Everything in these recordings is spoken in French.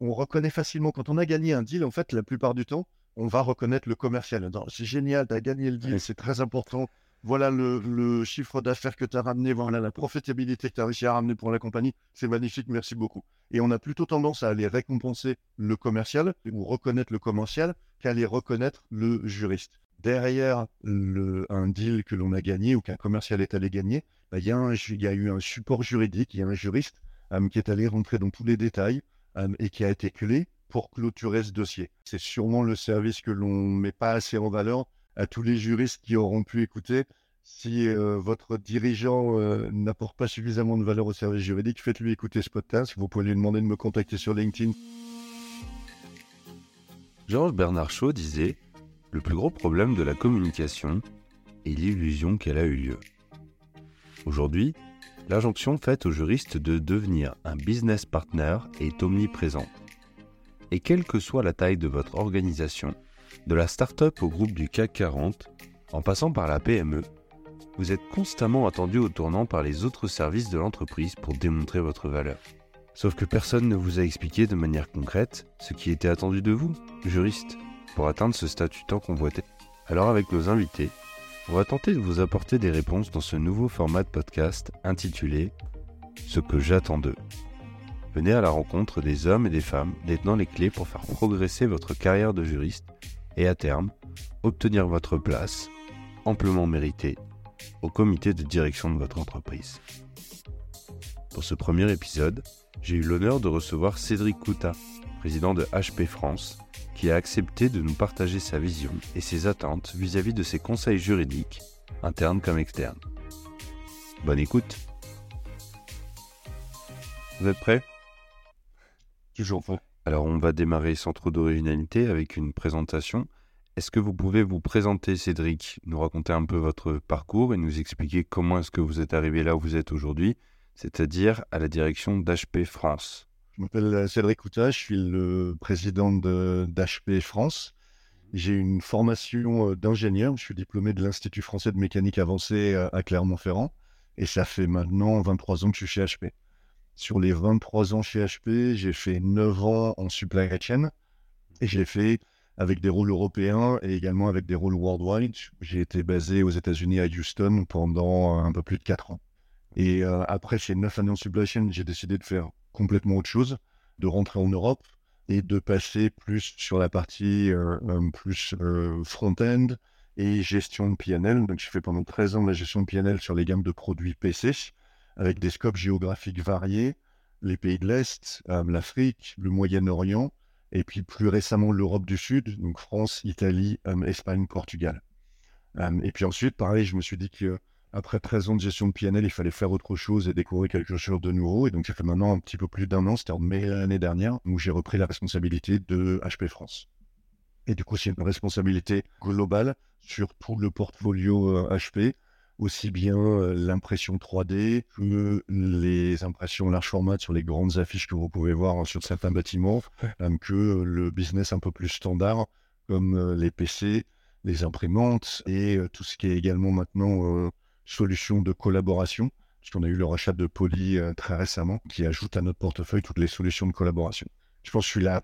on reconnaît facilement quand on a gagné un deal. En fait, la plupart du temps, on va reconnaître le commercial. C'est génial, tu as gagné le deal, c'est très important. Voilà le, chiffre d'affaires que tu as ramené, voilà la profitabilité que tu as réussi à ramener pour la compagnie. C'est magnifique, merci beaucoup. Et on a plutôt tendance à aller récompenser le commercial ou reconnaître le commercial qu'à aller reconnaître le juriste. Derrière le, un deal que l'on a gagné ou qu'un commercial est allé gagner, bah, il y, a eu un support juridique, il y a un juriste euh, qui est allé rentrer dans tous les détails et qui a été clé pour clôturer ce dossier. C'est sûrement le service que l'on ne met pas assez en valeur à tous les juristes qui auront pu écouter. Si euh, votre dirigeant euh, n'apporte pas suffisamment de valeur au service juridique, faites-lui écouter ce podcast. Vous pouvez lui demander de me contacter sur LinkedIn. Georges Bernard Shaw disait Le plus gros problème de la communication est l'illusion qu'elle a eu lieu. Aujourd'hui, l'injonction faite aux juristes de devenir un business partner est omniprésente. Et quelle que soit la taille de votre organisation, de la start-up au groupe du CAC 40, en passant par la PME, vous êtes constamment attendu au tournant par les autres services de l'entreprise pour démontrer votre valeur. Sauf que personne ne vous a expliqué de manière concrète ce qui était attendu de vous, juriste, pour atteindre ce statut tant convoité. Alors avec nos invités, on va tenter de vous apporter des réponses dans ce nouveau format de podcast intitulé Ce que j'attends d'eux. Venez à la rencontre des hommes et des femmes détenant les clés pour faire progresser votre carrière de juriste et à terme, obtenir votre place, amplement méritée, au comité de direction de votre entreprise. Pour ce premier épisode, j'ai eu l'honneur de recevoir Cédric Couta, président de HP France, qui a accepté de nous partager sa vision et ses attentes vis-à-vis de ses conseils juridiques, internes comme externes. Bonne écoute Vous êtes prêts? Toujours prêt. Alors on va démarrer sans trop d'originalité avec une présentation. Est-ce que vous pouvez vous présenter, Cédric, nous raconter un peu votre parcours et nous expliquer comment est-ce que vous êtes arrivé là où vous êtes aujourd'hui, c'est-à-dire à la direction d'HP France? Je m'appelle euh, Cédric Couta, je suis le président d'HP France. J'ai une formation euh, d'ingénieur, je suis diplômé de l'Institut français de mécanique avancée euh, à Clermont-Ferrand et ça fait maintenant 23 ans que je suis chez HP. Sur les 23 ans chez HP, j'ai fait 9 ans en supply chain et j'ai fait avec des rôles européens et également avec des rôles worldwide. J'ai été basé aux États-Unis à Houston pendant un peu plus de 4 ans. Et euh, après ces 9 années en supply chain, j'ai décidé de faire complètement autre chose, de rentrer en Europe et de passer plus sur la partie euh, plus euh, front-end et gestion de PNL. Donc j'ai fait pendant 13 ans la gestion de PNL sur les gammes de produits PC avec des scopes géographiques variés, les pays de l'Est, euh, l'Afrique, le Moyen-Orient, et puis plus récemment l'Europe du Sud, donc France, Italie, euh, Espagne, Portugal. Euh, et puis ensuite, pareil, je me suis dit qu'après 13 ans de gestion de PNL, il fallait faire autre chose et découvrir quelque chose de nouveau. Et donc ça fait maintenant un petit peu plus d'un an, c'était en mai l'année dernière, où j'ai repris la responsabilité de HP France. Et du coup, c'est une responsabilité globale sur tout le portfolio HP, aussi bien euh, l'impression 3D que les impressions large format sur les grandes affiches que vous pouvez voir sur certains bâtiments, euh, que le business un peu plus standard comme euh, les PC, les imprimantes et tout ce qui est également maintenant solutions de collaboration, puisqu'on a eu le rachat de Poly très récemment, qui ajoute à notre portefeuille toutes les solutions de collaboration. Je pense que je suis la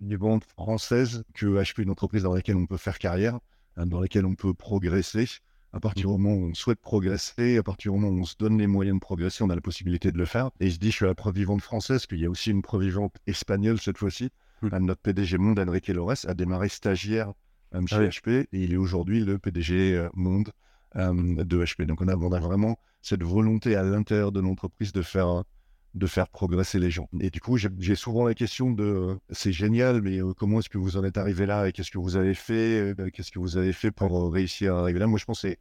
des banques françaises que HP est une entreprise dans laquelle on peut faire carrière, hein, dans laquelle on peut progresser, à partir du moment où on souhaite progresser, à partir du moment où on se donne les moyens de progresser, on a la possibilité de le faire. Et je dis, je suis la preuve vivante française, qu'il y a aussi une preuve vivante espagnole cette fois-ci. Mmh. Notre PDG monde, Enrique Lores, a démarré stagiaire euh, chez HP et il est aujourd'hui le PDG euh, monde euh, de HP. Donc on a, vraiment cette volonté à l'intérieur de l'entreprise de faire de faire progresser les gens. Et du coup, j'ai souvent la question de c'est génial, mais comment est-ce que vous en êtes arrivé là et qu'est-ce que vous avez fait Qu'est-ce que vous avez fait pour réussir à arriver là? Moi, je pense que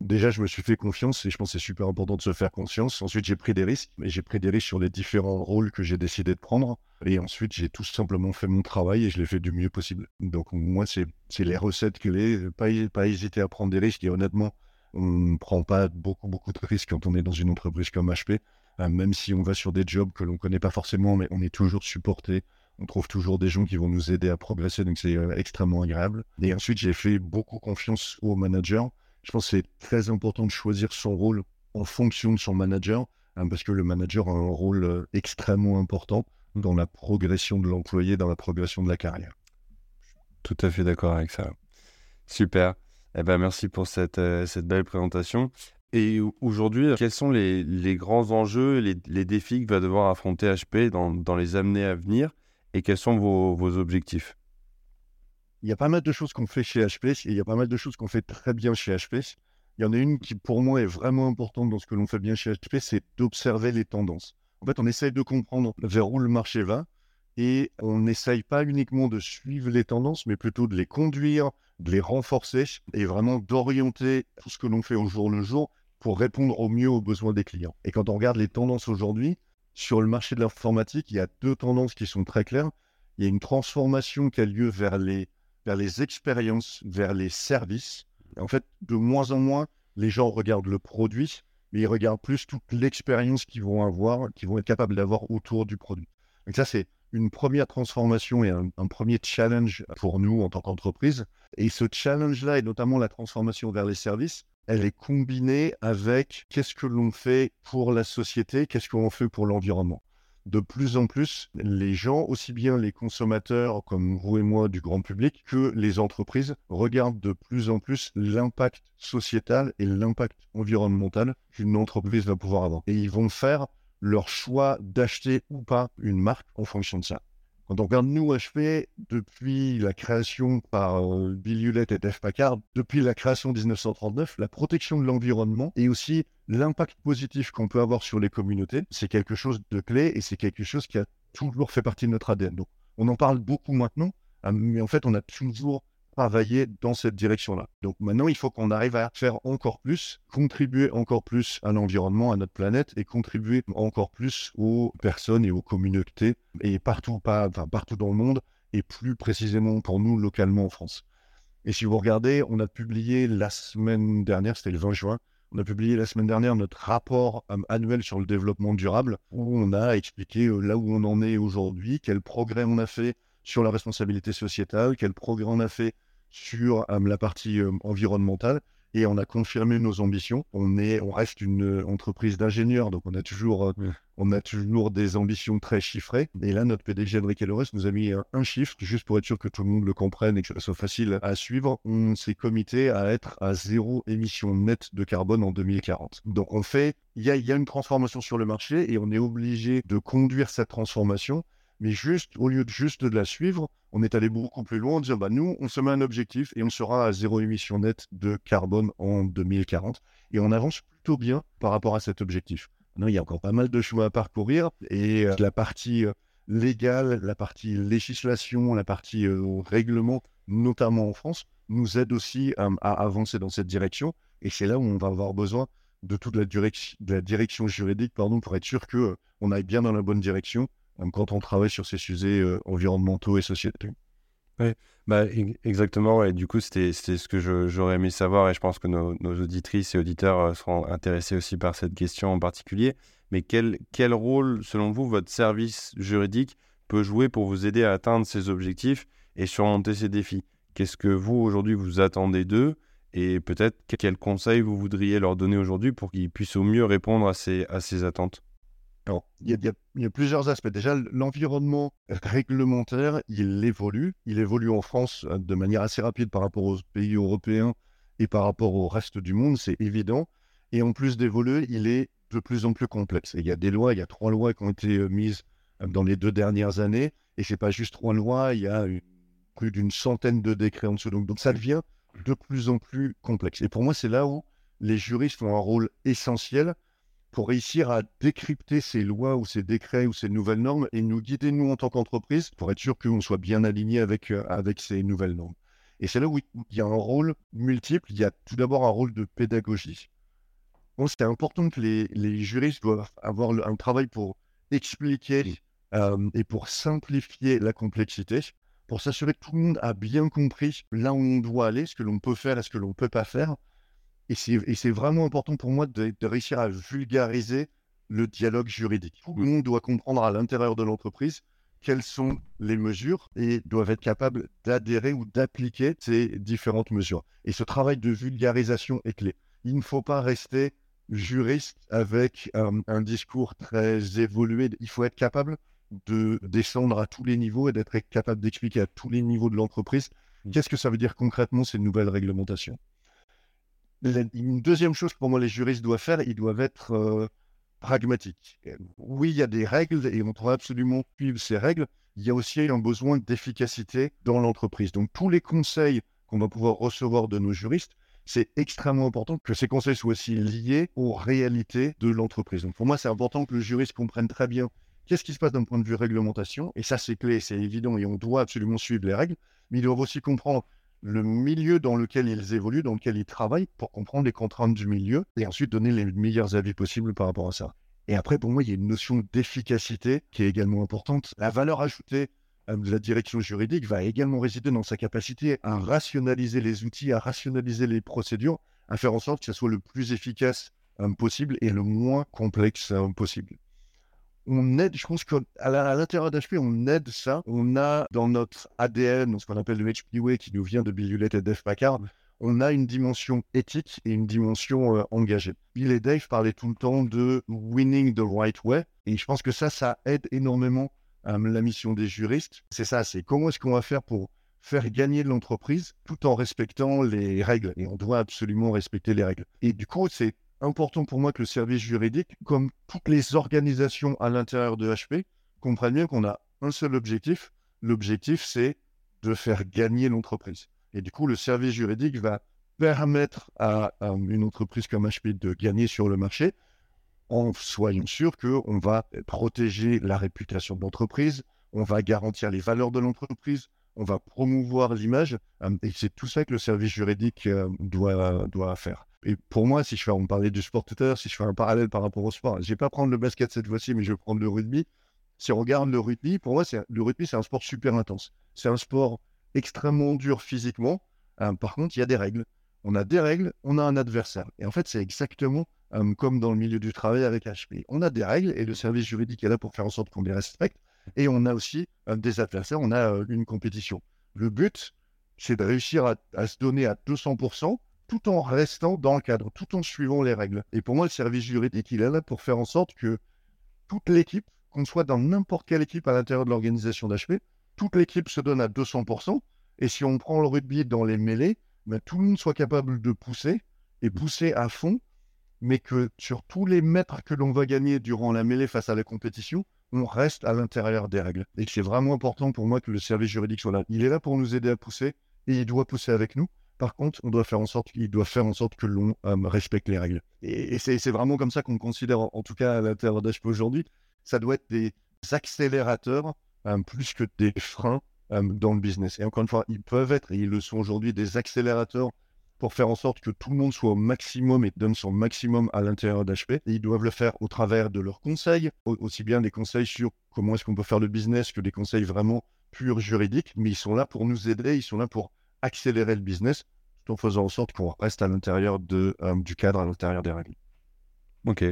déjà, je me suis fait confiance et je pense que c'est super important de se faire confiance. Ensuite, j'ai pris des risques, mais j'ai pris des risques sur les différents rôles que j'ai décidé de prendre. Et ensuite, j'ai tout simplement fait mon travail et je l'ai fait du mieux possible. Donc, moi, c'est les recettes clés. Pas, pas hésiter à prendre des risques et honnêtement, on ne prend pas beaucoup, beaucoup de risques quand on est dans une entreprise comme HP. Euh, même si on va sur des jobs que l'on ne connaît pas forcément, mais on est toujours supporté. On trouve toujours des gens qui vont nous aider à progresser, donc c'est euh, extrêmement agréable. Et ensuite, j'ai fait beaucoup confiance au manager. Je pense que c'est très important de choisir son rôle en fonction de son manager, hein, parce que le manager a un rôle euh, extrêmement important dans la progression de l'employé, dans la progression de la carrière. Tout à fait d'accord avec ça. Super. Eh ben, merci pour cette, euh, cette belle présentation. Et aujourd'hui, quels sont les, les grands enjeux, les, les, défis que va devoir affronter HP dans, dans, les années à venir et quels sont vos, vos objectifs? Il y a pas mal de choses qu'on fait chez HP et il y a pas mal de choses qu'on fait très bien chez HP. Il y en a une qui, pour moi, est vraiment importante dans ce que l'on fait bien chez HP, c'est d'observer les tendances. En fait, on essaye de comprendre vers où le marché va et on n'essaye pas uniquement de suivre les tendances, mais plutôt de les conduire, de les renforcer et vraiment d'orienter tout ce que l'on fait au jour le jour pour répondre au mieux aux besoins des clients. Et quand on regarde les tendances aujourd'hui, sur le marché de l'informatique, il y a deux tendances qui sont très claires. Il y a une transformation qui a lieu vers les, vers les expériences, vers les services. En fait, de moins en moins, les gens regardent le produit, mais ils regardent plus toute l'expérience qu'ils vont avoir, qu'ils vont être capables d'avoir autour du produit. Donc ça, c'est une première transformation et un, premier challenge pour nous en tant qu'entreprise. Et ce challenge-là, et notamment la transformation vers les services, elle est combinée avec qu'est-ce que l'on fait pour la société, qu'est-ce que l'on fait pour l'environnement de plus en plus, les gens, aussi bien les consommateurs comme vous et moi du grand public, que les entreprises, regardent de plus en plus l'impact sociétal et l'impact environnemental qu'une entreprise va pouvoir avoir. Et ils vont faire leur choix d'acheter ou pas une marque en fonction de ça. Quand on regarde nous, HP, depuis la création par euh, Bill Hewlett et Dave Packard, depuis la création en 1939, la protection de l'environnement et aussi l'impact positif qu'on peut avoir sur les communautés, c'est quelque chose de clé et c'est quelque chose qui a toujours fait partie de notre ADN. Donc, on en parle beaucoup maintenant, ah, mais en fait, on a toujours travailler dans cette direction-là. Donc maintenant, il faut qu'on arrive à faire encore plus, contribuer encore plus à l'environnement, à notre planète et contribuer encore plus aux personnes et aux communautés et partout, pas, enfin, partout dans le monde et plus précisément pour nous localement en France. Et si vous regardez, on a publié la semaine dernière, c'était le 20 juin, on a publié la semaine dernière notre rapport euh, annuel sur le développement durable où on a expliqué euh, là où on en est aujourd'hui, quel progrès on a fait sur la responsabilité sociétale, quel progrès on a fait sur la partie environnementale et on a confirmé nos ambitions. On, est, on reste une entreprise d'ingénieurs, donc on a, toujours, on a toujours des ambitions très chiffrées. Et là, notre PDG Enrique Lores nous a mis un, chiffre, juste pour être sûr que tout le monde le comprenne et que ça soit facile à suivre. On s'est comité à être à zéro émission nette de carbone en 2040. Donc on fait, il y a, y a une transformation sur le marché et on est obligé de conduire cette transformation mais juste, au lieu de juste de la suivre, on est allé beaucoup plus loin en disant, bah, nous, on se met un objectif et on sera à zéro émission nette de carbone en 2040. Et on avance plutôt bien par rapport à cet objectif. Non, il y a encore pas mal de chemin à parcourir et euh, la partie euh, légale, la partie législation, la partie euh, règlement, notamment en France, nous aide aussi à avancer dans cette direction. Et c'est là où on va avoir besoin de toute la, direction, juridique pardon, pour être sûr qu'on on aille bien dans la bonne direction quand on travaille sur ces sujets euh, environnementaux et sociétaux. Oui, bah, exactement. Et du coup, c'était ce que j'aurais aimé savoir. Et je pense que nos, auditrices et auditeurs euh, seront intéressés aussi par cette question en particulier. Mais quel, quel rôle, selon vous, votre service juridique peut jouer pour vous aider à atteindre ces objectifs et surmonter ces défis? Qu'est-ce que vous, aujourd'hui, vous attendez d'eux? Et peut-être quels conseils vous voudriez leur donner aujourd'hui pour qu'ils puissent au mieux répondre à ces, à ces attentes? Il y, a, plusieurs aspects. Déjà, l'environnement réglementaire, il évolue. Il évolue en France euh, de manière assez rapide par rapport aux pays européens et par rapport au reste du monde, c'est évident. Et en plus d'évoluer, il est de plus en plus complexe. il y a des lois, il y a trois lois qui ont été euh, mises euh, dans les deux dernières années. Et ce n'est pas juste trois lois, il y a plus d'une centaine de décrets en dessous. Donc, donc ça devient de plus en plus complexe. Et pour moi, c'est là où les juristes ont un rôle essentiel pour réussir à décrypter ces lois ou ces décrets ou ces nouvelles normes et nous guider, nous, en tant qu'entreprise, pour être sûr qu'on soit bien aligné avec, euh, avec ces nouvelles normes. Et c'est là où il y a un rôle multiple. Il y a tout d'abord un rôle de pédagogie. C'est important que les, les, juristes doivent avoir un travail pour expliquer euh, et pour simplifier la complexité, pour s'assurer que tout le monde a bien compris là où on doit aller, ce que l'on peut faire et ce que l'on ne peut pas faire, et c'est vraiment important pour moi de, réussir à vulgariser le dialogue juridique. Tout le monde doit comprendre à l'intérieur de l'entreprise quelles sont les mesures et doivent être capables d'adhérer ou d'appliquer ces différentes mesures. Et ce travail de vulgarisation est clé. Il ne faut pas rester juriste avec un, discours très évolué. Il faut être capable de descendre à tous les niveaux et d'être capable d'expliquer à tous les niveaux de l'entreprise mmh. qu'est-ce que ça veut dire concrètement ces nouvelles réglementations. Une deuxième chose que pour moi les juristes doivent faire, ils doivent être euh, pragmatiques. Oui, il y a des règles et on doit absolument suivre ces règles. Il y a aussi un besoin d'efficacité dans l'entreprise. Donc tous les conseils qu'on va pouvoir recevoir de nos juristes, c'est extrêmement important que ces conseils soient aussi liés aux réalités de l'entreprise. Donc pour moi, c'est important que le juriste comprenne très bien qu'est-ce qui se passe d'un point de vue réglementation. Et ça, c'est clé, c'est évident, et on doit absolument suivre les règles. Mais ils doivent aussi comprendre le milieu dans lequel ils évoluent, dans lequel ils travaillent, pour comprendre les contraintes du milieu et ensuite donner les meilleurs avis possibles par rapport à ça. Et après, pour moi, il y a une notion d'efficacité qui est également importante. La valeur ajoutée euh, de la direction juridique va également résider dans sa capacité à rationaliser les outils, à rationaliser les procédures, à faire en sorte que ça soit le plus efficace euh, possible et le moins complexe euh, possible on aide, je pense qu'à l'intérieur d'HP, on aide ça. On a dans notre ADN, ce qu'on appelle le HP Way, qui nous vient de Bill Hewlett et Dave Packard, on a une dimension éthique et une dimension euh, engagée. Bill et Dave parlaient tout le temps de winning the right way. Et je pense que ça, ça aide énormément euh, la mission des juristes. C'est ça, c'est comment est-ce qu'on va faire pour faire gagner l'entreprise tout en respectant les règles. Et on doit absolument respecter les règles. Et du coup, c'est important pour moi que le service juridique, comme toutes les organisations à l'intérieur de HP, comprennent bien qu'on a un seul objectif. L'objectif, c'est de faire gagner l'entreprise. Et du coup, le service juridique va permettre à, une entreprise comme HP de gagner sur le marché en soyant sûr qu'on va protéger la réputation de l'entreprise, on va garantir les valeurs de l'entreprise, on va promouvoir l'image. Et c'est tout ça que le service juridique euh, doit, doit faire. Et pour moi, si je fais, on parlait du sport tout à l'heure, si je fais un parallèle par rapport au sport, je vais pas prendre le basket cette fois-ci, mais je vais prendre le rugby. Si on regarde le rugby, pour moi, le rugby, c'est un sport super intense. C'est un sport extrêmement dur physiquement. Euh, par contre, il y a des règles. On a des règles, on a un adversaire. Et en fait, c'est exactement euh, comme dans le milieu du travail avec HP. On a des règles et le service juridique est là pour faire en sorte qu'on les respecte. Et on a aussi euh, des adversaires, on a une compétition. Le but, c'est de réussir à se donner à 200% tout en restant dans le cadre, tout en suivant les règles. Et pour moi, le service juridique, il est là pour faire en sorte que toute l'équipe, qu'on soit dans n'importe quelle équipe à l'intérieur de l'organisation d'HP, toute l'équipe se donne à 200%. Et si on prend le rugby dans les mêlées, ben, tout le monde soit capable de pousser et pousser à fond, mais que sur tous les mètres que l'on va gagner durant la mêlée face à la compétition, on reste à l'intérieur des règles. Et c'est vraiment important pour moi que le service juridique soit là. Il est là pour nous aider à pousser et il doit pousser avec nous. Par contre, on doit faire en sorte, il doit faire en sorte que l'on euh, respecte les règles. Et, c'est vraiment comme ça qu'on considère, en, tout cas à l'intérieur d'HP aujourd'hui, ça doit être des accélérateurs euh, plus que des freins euh, dans le business. Et encore une fois, ils peuvent être, et ils le sont aujourd'hui, des accélérateurs pour faire en sorte que tout le monde soit au maximum et donne son maximum à l'intérieur d'HP. Ils doivent le faire au travers de leurs conseils, aussi bien des conseils sur comment est-ce qu'on peut faire le business que des conseils vraiment purs juridiques. Mais ils sont là pour nous aider, ils sont là pour accélérer le business tout en faisant en sorte qu'on reste à l'intérieur de, euh, du cadre, à l'intérieur des règles. Ok,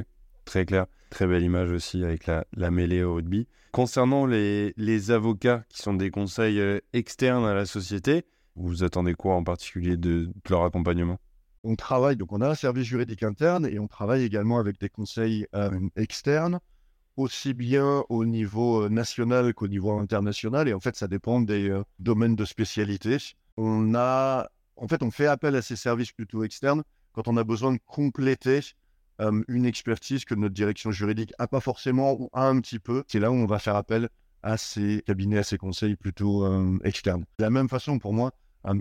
très clair. Très belle image aussi avec la, la mêlée au rugby. Concernant les, les, avocats qui sont des conseils euh, externes à la société, vous attendez quoi en particulier de, leur accompagnement? On travaille, donc on a un service juridique interne et on travaille également avec des conseils euh, externes, aussi bien au niveau national qu'au niveau international. Et en fait, ça dépend des domaines de spécialité on a, en fait, on fait appel à ces services plutôt externes quand on a besoin de compléter une expertise que notre direction juridique n'a pas forcément ou a un petit peu. C'est là où on va faire appel à ces cabinets, à ces conseils plutôt externes. De la même façon, pour moi,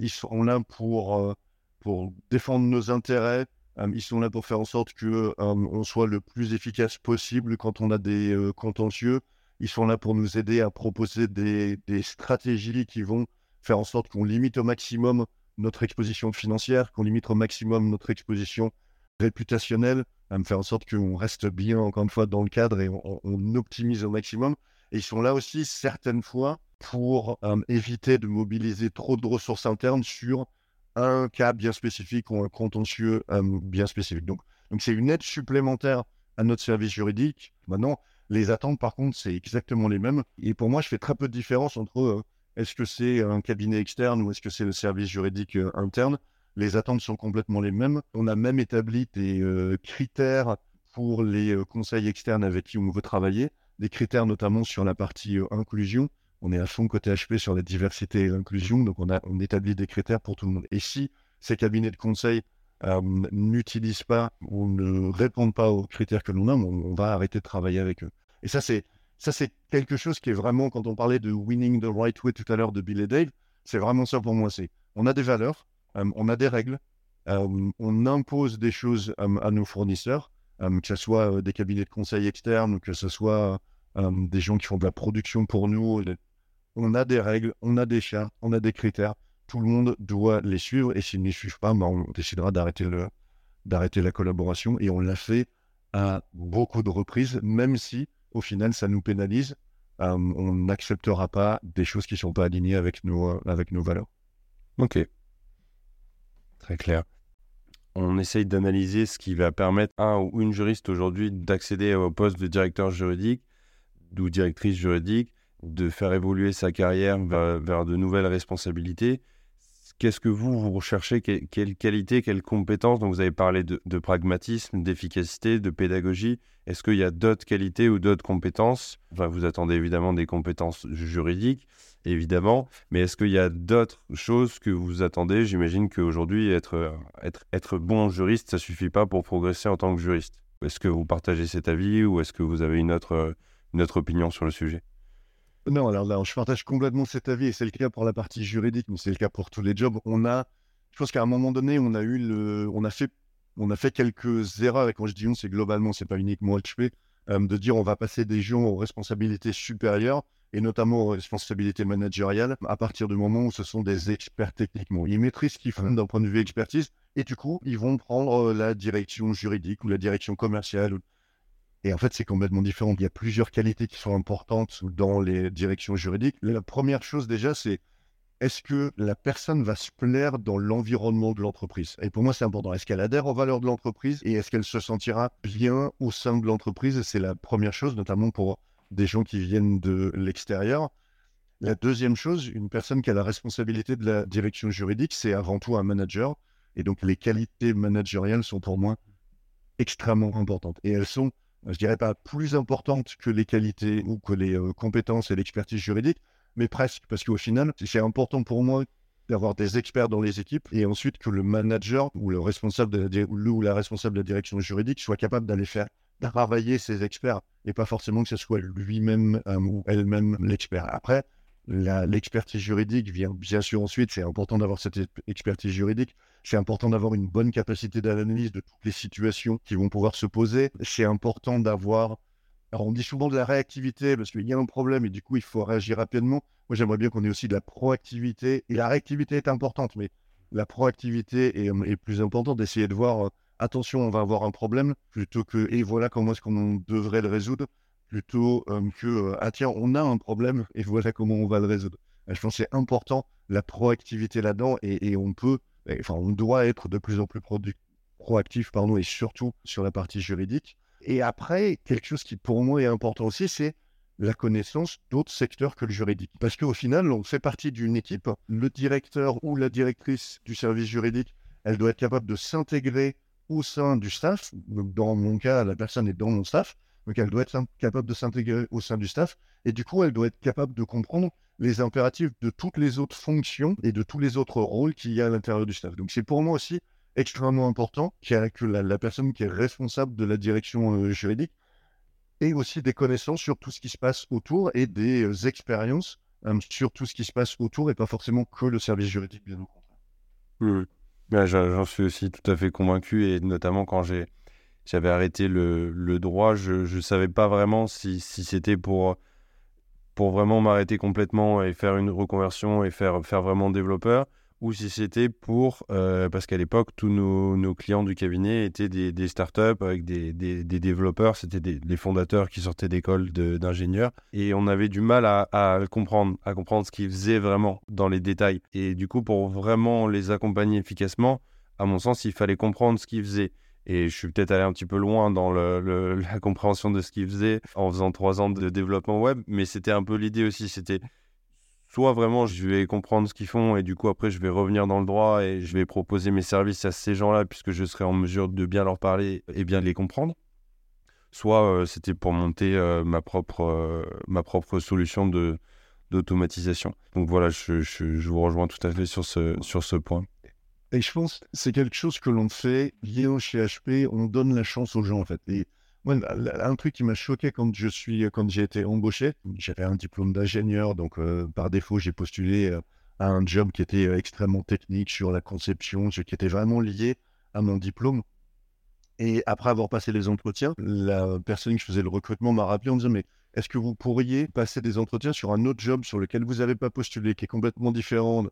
ils sont là pour, pour défendre nos intérêts. ils sont là pour faire en sorte que on soit le plus efficace possible quand on a des contentieux. Ils sont là pour nous aider à proposer des, des stratégies qui vont faire en sorte qu'on limite au maximum notre exposition financière, qu'on limite au maximum notre exposition réputationnelle, à me faire en sorte qu'on reste bien, encore une fois, dans le cadre et on, optimise au maximum. Et ils sont là aussi, certaines fois, pour euh, éviter de mobiliser trop de ressources internes sur un cas bien spécifique ou un contentieux euh, bien spécifique. Donc, donc c'est une aide supplémentaire à notre service juridique. Maintenant, les attentes, par contre, c'est exactement les mêmes. Et pour moi, je fais très peu de différence entre euh, est-ce que c'est un cabinet externe ou est-ce que c'est le service juridique euh, interne? Les attentes sont complètement les mêmes. On a même établi des euh, critères pour les euh, conseils externes avec qui on veut travailler, des critères notamment sur la partie inclusion. On est à fond côté HP sur la diversité et l'inclusion, donc on, a, on établit des critères pour tout le monde. Et si ces cabinets de conseil n'utilisent pas ou ne répondent pas aux critères que l'on a, on, va arrêter de travailler avec eux. Et ça, c'est ça, c'est quelque chose qui est vraiment, quand on parlait de winning the right way tout à l'heure de Bill et Dave, c'est vraiment ça pour moi. C'est on a des valeurs, on a des règles, on impose des choses à nos fournisseurs, que ce soit des cabinets de conseil externes, que ce soit des gens qui font de la production pour nous. On a des règles, on a des chats, on a des critères. Tout le monde doit les suivre et s'ils ne les suivent pas, ben, on décidera d'arrêter le, d'arrêter la collaboration et on l'a fait à beaucoup de reprises, même si au final ça nous pénalise. on n'acceptera pas des choses qui ne sont pas alignées avec nos, avec nos valeurs. Ok, très clair on essaye d'analyser ce qui va permettre un ou une juriste aujourd'hui d'accéder au poste de directeur juridique ou directrice juridique, de faire évoluer sa carrière vers, de nouvelles responsabilités. Qu'est-ce que vous, vous recherchez Quelle qualité, quelles compétences Donc, vous avez parlé de, pragmatisme, d'efficacité, de pédagogie. Est-ce qu'il y a d'autres qualités ou d'autres compétences? Enfin, Vous attendez évidemment des compétences juridiques évidemment. Mais est-ce qu'il y a d'autres choses que vous attendez? J'imagine qu'aujourd'hui, être, être, bon juriste, ça suffit pas pour progresser en tant que juriste. Est-ce que vous partagez cet avis ou est-ce que vous avez une autre opinion sur le sujet? Non, alors là, je partage complètement cet avis et c'est le cas pour la partie juridique, mais c'est le cas pour tous les jobs. On a, je pense qu'à un moment donné, on a eu le, on a fait, on a fait quelques erreurs et quand je dis on, c'est globalement, c'est pas uniquement HP, euh, de dire on va passer des gens aux responsabilités supérieures et notamment aux responsabilités managériales, à partir du moment où ce sont des experts techniquement. Ils maîtrisent ce qu'ils font d'un point de vue expertise, et du coup, ils vont prendre euh, la direction juridique ou la direction commerciale. Et en fait, c'est complètement différent. Il y a plusieurs qualités qui sont importantes dans les directions juridiques. La première chose déjà, c'est est-ce que la personne va se plaire dans l'environnement de l'entreprise? Et pour moi, c'est important. Est-ce qu'elle adhère aux valeurs de l'entreprise et est-ce qu'elle se sentira bien au sein de l'entreprise? C'est la première chose, notamment pour des gens qui viennent de l'extérieur. La deuxième chose, une personne qui a la responsabilité de la direction juridique, c'est avant tout un manager. Et donc, les qualités managériales sont pour moi extrêmement importantes. Et elles sont, je dirais pas plus importantes que les qualités ou que les euh, compétences et l'expertise juridique, mais presque. Parce qu'au final, c'est important pour moi d'avoir des experts dans les équipes et ensuite que le manager ou le responsable de la, ou la responsable de la direction juridique soit capable d'aller faire travailler ses experts et pas forcément que ce soit lui-même euh, ou elle-même l'expert. Après, l'expertise juridique vient bien sûr ensuite, c'est important d'avoir cette expertise juridique, c'est important d'avoir une bonne capacité d'analyse de toutes les situations qui vont pouvoir se poser, c'est important d'avoir... Alors on dit souvent de la réactivité parce qu'il y a un problème et du coup il faut réagir rapidement. Moi j'aimerais bien qu'on ait aussi de la proactivité et la réactivité est importante, mais la proactivité est, plus importante d'essayer de voir euh, attention, on va avoir un problème, plutôt que et voilà comment est-ce qu'on devrait le résoudre, plutôt euh, que euh, ah tiens, on a un problème et voilà comment on va le résoudre. Je pense que c'est important la proactivité là-dedans et, on peut, enfin, on doit être de plus en plus proactif, pardon, et surtout sur la partie juridique. Et après, quelque chose qui pour moi est important aussi, c'est la connaissance d'autres secteurs que le juridique. Parce qu'au final, on fait partie d'une équipe. Le directeur ou la directrice du service juridique, elle doit être capable de s'intégrer au sein du staff. dans mon cas, la personne est dans mon staff. Donc, elle doit être capable de s'intégrer au sein du staff. Et du coup, elle doit être capable de comprendre les impératifs de toutes les autres fonctions et de tous les autres rôles qu'il y a à l'intérieur du staff. Donc, c'est pour moi aussi extrêmement important que la, personne qui est responsable de la direction euh, juridique ait aussi des connaissances sur tout ce qui se passe autour et des euh, expériences euh, sur tout ce qui se passe autour et pas forcément que le service juridique, bien au contraire. J'en suis aussi tout à fait convaincu, et notamment quand j'ai, j'avais arrêté le, le, droit, je ne savais pas vraiment si, si c'était pour, pour vraiment m'arrêter complètement et faire une reconversion et faire, faire vraiment développeur, ou si c'était pour, euh, parce qu'à l'époque, tous nos, clients du cabinet étaient des, startups avec des, des, développeurs, c'était des, fondateurs qui sortaient d'écoles d'ingénieurs, et on avait du mal à, comprendre, à comprendre ce qu'ils faisaient vraiment dans les détails. Et du coup, pour vraiment les accompagner efficacement, à mon sens, il fallait comprendre ce qu'ils faisaient. Et je suis peut-être allé un petit peu loin dans la compréhension de ce qu'ils faisaient en faisant trois ans de développement web, mais c'était un peu l'idée aussi, c'était soit vraiment je vais comprendre ce qu'ils font et du coup après je vais revenir dans le droit et je vais proposer mes services à ces gens-là puisque je serai en mesure de bien leur parler et bien les comprendre. soit c'était pour monter ma, propre, ma propre solution d'automatisation. Donc voilà, je, je, vous rejoins tout à fait sur ce, sur ce point. Et je pense que c'est quelque chose que l'on fait bien chez HP, on donne la chance aux gens en fait. Et moi, un truc qui m'a choqué quand je suis, quand j'ai été embauché, j'avais un diplôme d'ingénieur, donc euh, par défaut j'ai postulé euh, à un job qui était euh, extrêmement technique sur la conception, qui était vraiment lié à mon diplôme. Et après avoir passé les entretiens, la personne qui faisait le recrutement m'a rappelé en disant mais est-ce que vous pourriez passer des entretiens sur un autre job sur lequel vous n'avez pas postulé, qui est complètement différent?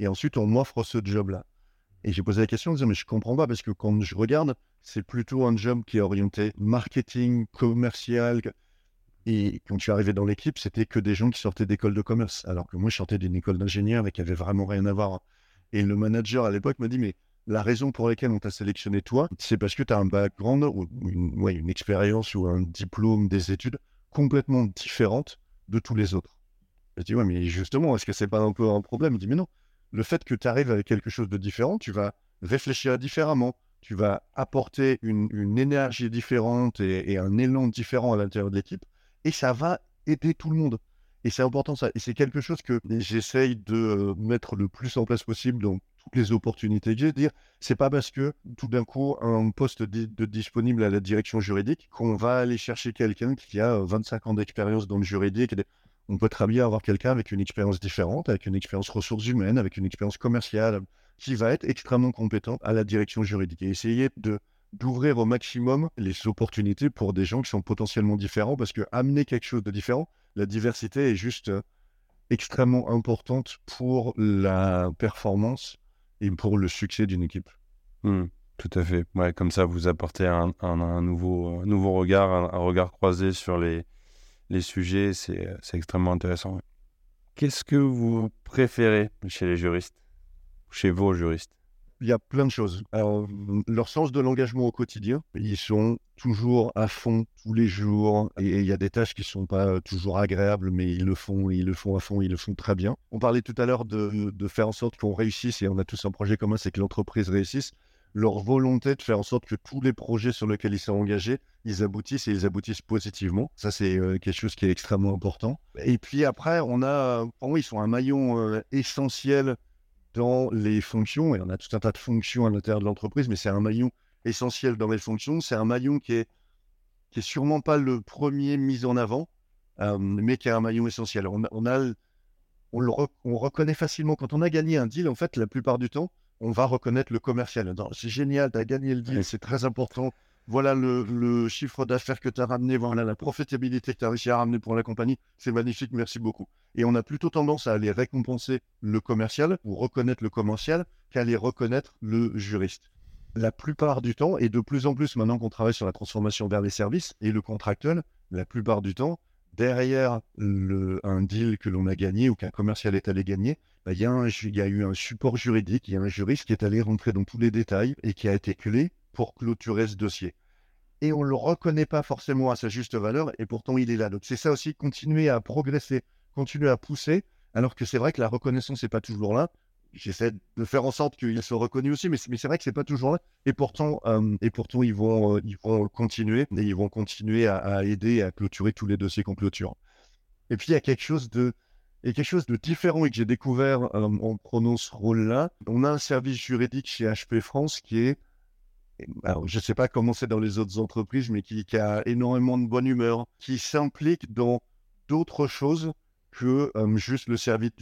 Et ensuite, on m'offre ce job-là. Et j'ai posé la question en disant, mais je comprends pas, parce que quand je regarde, c'est plutôt un job qui est orienté marketing, commercial. Et quand je suis arrivé dans l'équipe, c'était que des gens qui sortaient d'école de commerce. Alors que moi, je sortais d'une école d'ingénieur, mais qui avait vraiment rien à voir. Et le manager à l'époque m'a dit, mais la raison pour laquelle on t'a sélectionné toi, c'est parce que tu as un background ou une expérience ou un diplôme, des études complètement différente de tous les autres. Je dis, ouais, mais justement, est-ce que c'est pas un peu un problème? Il dit, mais non, le fait que tu arrives avec quelque chose de différent, tu vas réfléchir différemment, tu vas apporter une, énergie différente et, un élan différent à l'intérieur de l'équipe, et ça va aider tout le monde. Et c'est important ça. Et c'est quelque chose que j'essaye de euh, mettre le plus en place possible dans toutes les opportunités que j'ai. Dire, c'est pas parce que tout d'un coup un poste de disponible à la direction juridique qu'on va aller chercher quelqu'un qui a 25 ans d'expérience dans le juridique. On peut très bien avoir quelqu'un avec une expérience différente, avec une expérience ressources humaines, avec une expérience commerciale, qui va être extrêmement compétent à la direction juridique et essayer de d'ouvrir au maximum les opportunités pour des gens qui sont potentiellement différents parce que amener quelque chose de différent, la diversité est juste euh, extrêmement importante pour la performance et pour le succès d'une équipe. Mmh, tout à fait. Ouais, comme ça, vous apportez un, nouveau, nouveau regard, un, regard croisé sur les, les sujets. C'est extrêmement intéressant. Qu'est-ce que vous préférez chez les juristes, chez vos juristes? Il y a plein de choses. Leur sens de l'engagement au quotidien, ils sont toujours à fond tous les jours et il y a des tâches qui ne sont pas toujours agréables, mais ils le font, ils le font à fond, ils le font très bien. On parlait tout à l'heure de, de, faire en sorte qu'on réussisse et on a tous un projet commun, c'est que l'entreprise réussisse. Leur volonté de faire en sorte que tous les projets sur lesquels ils sont engagés, ils aboutissent et ils aboutissent positivement. Ça, c'est euh, quelque chose qui est extrêmement important. Et puis après, on a, pour moi, ils sont un maillon euh, essentiel dans les fonctions, et on a tout un tas de fonctions à l'intérieur de l'entreprise, mais c'est un maillon essentiel dans les fonctions. C'est un maillon qui est, qui est sûrement pas le premier mis en avant, euh, mais qui est un maillon essentiel. On, a, on, le on reconnaît facilement quand on a gagné un deal. En fait, la plupart du temps, on va reconnaître le commercial. C'est génial, tu as gagné le deal, c'est très important. Voilà le, le chiffre d'affaires que tu as ramené, voilà la profitabilité que tu as réussi à ramener pour la compagnie. C'est magnifique, merci beaucoup. Et on a plutôt tendance à aller récompenser le commercial ou reconnaître le commercial qu'à aller reconnaître le juriste. La plupart du temps, et de plus en plus maintenant qu'on travaille sur la transformation vers les services et le contractuel, la plupart du temps, derrière un deal que l'on a gagné ou qu'un commercial est allé gagner, bah, il y, y, a eu un support juridique, il y a un juriste qui est allé rentrer dans tous les détails et qui a été clé pour clôturer ce dossier. Et on ne le reconnaît pas forcément à sa juste valeur, et pourtant il est là. Donc c'est ça aussi, continuer à progresser, continuer à pousser, alors que c'est vrai que la reconnaissance n'est pas toujours là. J'essaie de faire en sorte qu'il soit reconnu aussi, mais, c'est vrai que c'est pas toujours là. Et pourtant, euh, et pourtant ils, vont, euh, ils vont continuer, et ils vont continuer à, aider à clôturer tous les dossiers qu'on clôture. Et puis il y a quelque chose de, et quelque chose de différent et que j'ai découvert euh, en prenant ce rôle-là. On a un service juridique chez HP France qui est, je ne sais pas comment c'est dans les autres entreprises, mais qui, a énormément de bonne humeur, qui s'implique dans d'autres choses que euh, juste le service,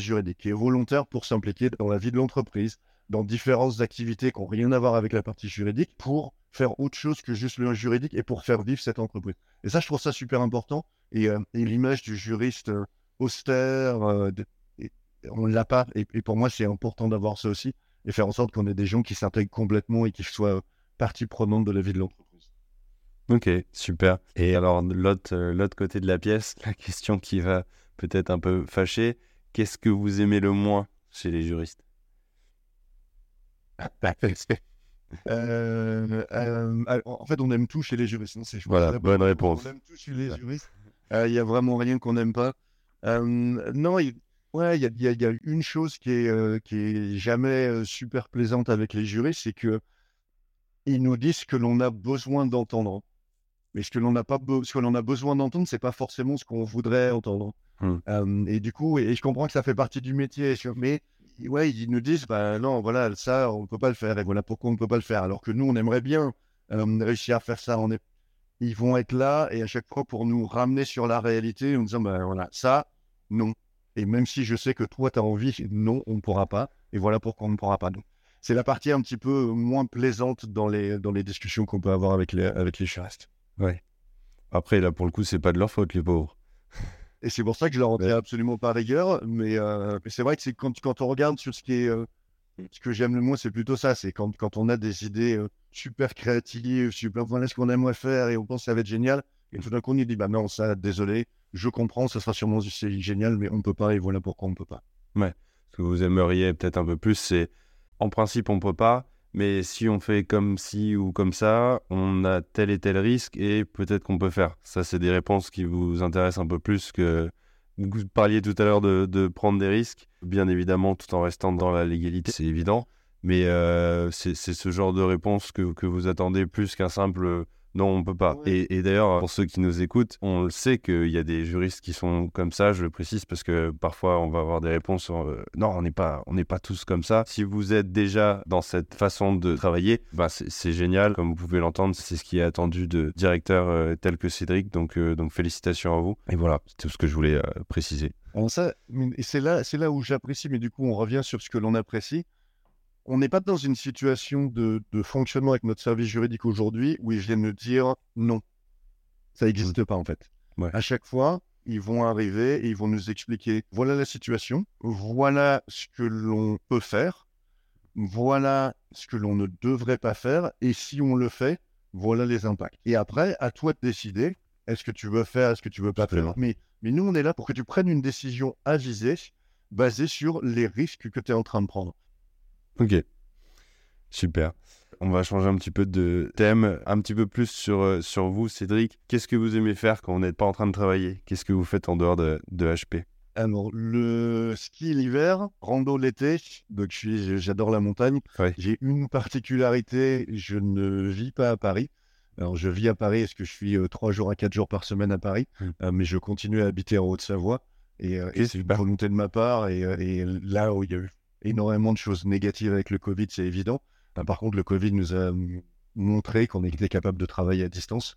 juridique, qui est volontaire pour s'impliquer dans la vie de l'entreprise, dans différentes activités qui n'ont rien à voir avec la partie juridique, pour faire autre chose que juste le juridique et pour faire vivre cette entreprise. Et ça, je trouve ça super important. Et, euh, l'image du juriste euh, austère, on ne l'a pas. Et, et, pour moi, c'est important d'avoir ça aussi et faire en sorte qu'on ait des gens qui s'intègrent complètement et qui soient partie prenante de la vie de l'entreprise. Ok, super. Et alors, l'autre, euh, l'autre côté de la pièce, la question qui va peut-être un peu fâcher, qu'est-ce que vous aimez le moins chez les juristes? Euh, euh, En fait, on aime tout chez les juristes. c'est, voilà, bonne réponse. On aime tout chez les juristes. Il n'y a vraiment rien qu'on n'aime pas. non, il ouais, y, y, a une chose qui est, qui est jamais super plaisante avec les juristes, c'est que ils nous disent que l'on a besoin d'entendre. Mais ce que l'on n'a pas, ce que l'on a besoin d'entendre, c'est pas forcément ce qu'on voudrait entendre. Hmm. Euh, et du coup, et, je comprends que ça fait partie du métier, mais ouais, ils nous disent, bah non, voilà, ça, on peut pas le faire, et voilà pourquoi on ne peut pas le faire. Alors que nous, on aimerait bien euh, réussir à faire ça. On est... Ils vont être là, et à chaque fois pour nous ramener sur la réalité, en disant, bah voilà, ça, non. Et même si je sais que toi, tu as envie, non, on ne pourra pas. Et voilà pourquoi on ne pourra pas. C'est la partie un petit peu moins plaisante dans les, dans les discussions qu'on peut avoir avec les, avec les charistes. Ouais. Après, là, pour le coup, c'est pas de leur faute, les pauvres. Et c'est pour ça que je leur en absolument pas rigueur. Mais, euh, mais c'est vrai que c'est quand, quand on regarde sur ce qui est. Euh, ce que j'aime le moins, c'est plutôt ça. C'est quand, quand on a des idées euh, super créatives, super. Voilà ce qu'on aimerait faire et on pense que ça va être génial. Et tout d'un coup, on dit bah non, ça, désolé, je comprends, ça sera sûrement génial, mais on ne peut pas, et voilà pourquoi on ne peut pas. Ouais. Ce que vous aimeriez peut-être un peu plus, c'est en principe, on ne peut pas, mais si on fait comme ci ou comme ça, on a tel et tel risque, et peut-être qu'on peut faire. Ça, c'est des réponses qui vous intéressent un peu plus que. Vous parliez tout à l'heure de, prendre des risques, bien évidemment, tout en restant dans la légalité, c'est évident. Mais euh, c'est ce genre de réponse que, que vous attendez plus qu'un simple non, on peut pas. Et, d'ailleurs, pour ceux qui nous écoutent, on le sait qu'il y a des juristes qui sont comme ça. Je le précise parce que parfois on va avoir des réponses. Euh, non, on n'est pas, on pas tous comme ça. Si vous êtes déjà dans cette façon de travailler, bah c'est génial. Comme vous pouvez l'entendre, c'est ce qui est attendu de directeurs euh, tels que Cédric. Donc, euh, donc félicitations à vous. Et voilà, c'est tout ce que je voulais préciser. ça, c'est là, c'est là où j'apprécie. Mais du coup, on revient sur ce que l'on apprécie on n'est pas dans une situation de, fonctionnement avec notre service juridique aujourd'hui où ils viennent nous dire non. Ça n'existe mmh. pas en fait. À chaque fois, ils vont arriver et ils vont nous expliquer voilà la situation, voilà ce que l'on peut faire, voilà ce que l'on ne devrait pas faire, et si on le fait, voilà les impacts. Et après, à toi de décider est-ce que tu veux faire, est-ce que tu veux pas faire. Mais, mais nous, on est là pour que tu prennes une décision avisée basée sur les risques que tu es en train de prendre. Ok, super. On va changer un petit peu de thème, un petit peu plus sur, euh, sur vous, Cédric. Qu'est-ce que vous aimez faire quand vous n'êtes pas en train de travailler? Qu'est-ce que vous faites en dehors de, de HP alors, le ski l'hiver, rando l'été, donc j'adore la montagne. J'ai une particularité, je ne vis pas à Paris. Alors, je vis à Paris, est-ce que je suis euh, trois jours à quatre jours par semaine à Paris, mmh. euh, mais je continue à habiter en Haute-Savoie. Et, c'est une volonté de ma part. Et, et, là où il y a eu énormément de choses négatives avec le Covid, c'est évident. par contre, le Covid nous a montré qu'on était capable de travailler à distance.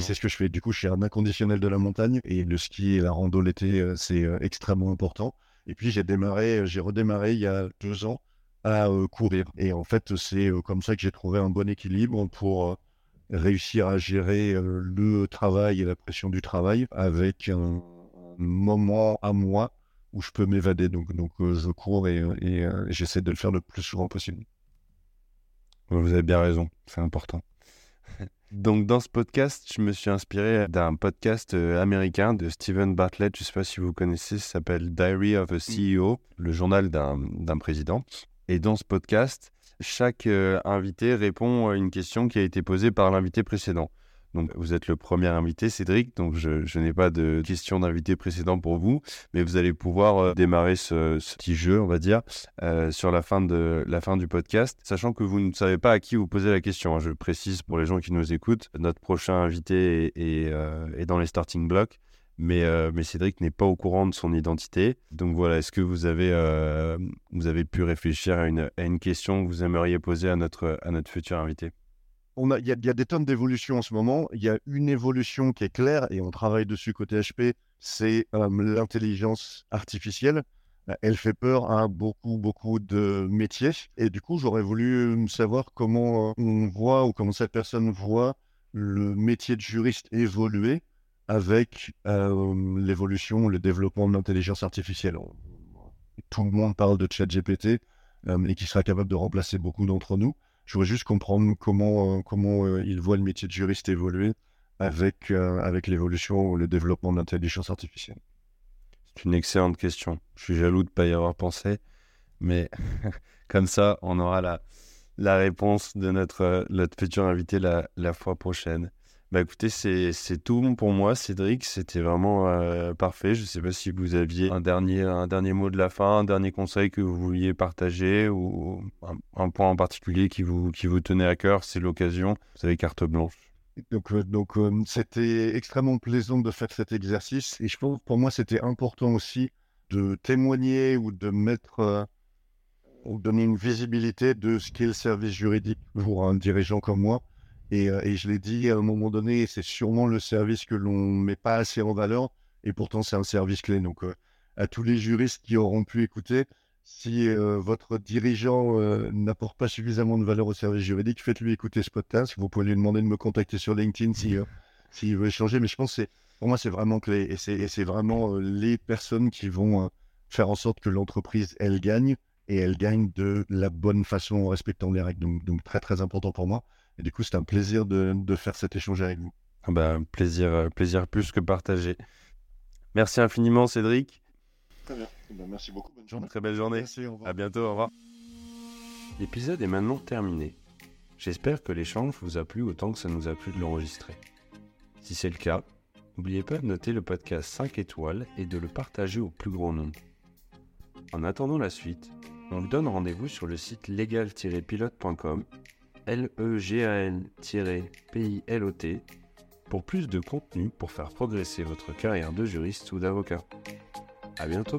C'est ce que je fais. Du coup, je suis un inconditionnel de la montagne et le ski et la rando l'été, euh, c'est euh, extrêmement important. Et puis, j'ai démarré, euh, j'ai redémarré il y a deux ans à courir. Et en fait, c'est comme ça que j'ai trouvé un bon équilibre pour réussir à gérer le travail et la pression du travail avec un moment à moi où je peux m'évader. Donc, donc euh, je cours et, et euh, j'essaie de le faire le plus souvent possible. Vous avez bien raison, c'est important. Donc dans ce podcast, je me suis inspiré d'un podcast euh, américain de Stephen Bartlett, je ne sais pas si vous connaissez, ça s'appelle Diary of a CEO, le journal d'un président. Et dans ce podcast, chaque invité répond à une question qui a été posée par l'invité précédent. Vous êtes le premier invité, Cédric. Donc, je, n'ai pas de questions d'invité précédent pour vous, mais vous allez pouvoir euh, démarrer ce, petit jeu, on va dire, euh, sur la fin, de, la fin du podcast, sachant que vous ne savez pas à qui vous posez la question. Hein. Je précise pour les gens qui nous écoutent, notre prochain invité est, euh, dans les starting blocks. Mais, mais, Cédric n'est pas au courant de son identité. Donc voilà, est-ce que vous avez, vous avez pu réfléchir à une, à une, question que vous aimeriez poser à notre, à notre futur invité? Il y, a des tonnes d'évolutions en ce moment. Il y a une évolution qui est claire et on travaille dessus côté HP, c'est l'intelligence artificielle. Elle fait peur à beaucoup, beaucoup de métiers. Et du coup, j'aurais voulu savoir comment on voit ou comment cette personne voit le métier de juriste évoluer avec l'évolution, le développement de l'intelligence artificielle. Tout le monde parle de ChatGPT et qui sera capable de remplacer beaucoup d'entre nous. Je voudrais juste comprendre comment, euh, comment euh, il voit le métier de juriste évoluer avec, euh, avec l'évolution ou le développement de l'intelligence artificielle. C'est une excellente question. Je suis jaloux de ne pas y avoir pensé, mais comme ça, on aura la, la réponse de notre, notre futur invité la, la fois prochaine. Bah écoutez, c'est tout pour moi, Cédric. C'était vraiment euh, parfait. Je ne sais pas si vous aviez un dernier, un dernier mot de la fin, un dernier conseil que vous vouliez partager ou un, point en particulier qui vous, qui vous tenait à cœur. C'est l'occasion. Vous avez carte blanche. Donc, euh, donc euh, c'était extrêmement plaisant de faire cet exercice. Et je pense pour moi, c'était important aussi de témoigner ou de mettre, ou donner une visibilité de ce qu'est le service juridique pour un dirigeant comme moi. Et, et je l'ai dit à un moment donné, c'est sûrement le service que l'on ne met pas assez en valeur. Et pourtant, c'est un service clé. Donc, à tous les juristes qui auront pu écouter, si euh, votre dirigeant euh, n'apporte pas suffisamment de valeur au service juridique, faites-lui écouter ce podcast. Vous pouvez lui demander de me contacter sur LinkedIn si, euh, s'il veut échanger. Mais je pense que pour moi, c'est vraiment clé. Et c'est, vraiment les personnes qui vont faire en sorte que l'entreprise, elle gagne. Et elle gagne de la bonne façon en respectant les règles. Donc, donc très, très important pour moi. Et du coup, c'est un plaisir de, de faire cet échange avec vous. Ah bah, plaisir, euh, plaisir plus que partagé. Merci infiniment, Cédric. Très bien. merci beaucoup. Bonne journée. Très belle journée. Merci, au revoir. À bientôt, au revoir. L'épisode est maintenant terminé. J'espère que l'échange vous a plu autant que ça nous a plu de l'enregistrer. Si c'est le cas, n'oubliez pas de noter le podcast 5 étoiles et de le partager au plus grand nombre. En attendant la suite, on vous donne rendez-vous sur le site legal-pilote.com, l e g a l p i l o t pour plus de contenu pour faire progresser votre carrière de juriste ou d'avocat. À bientôt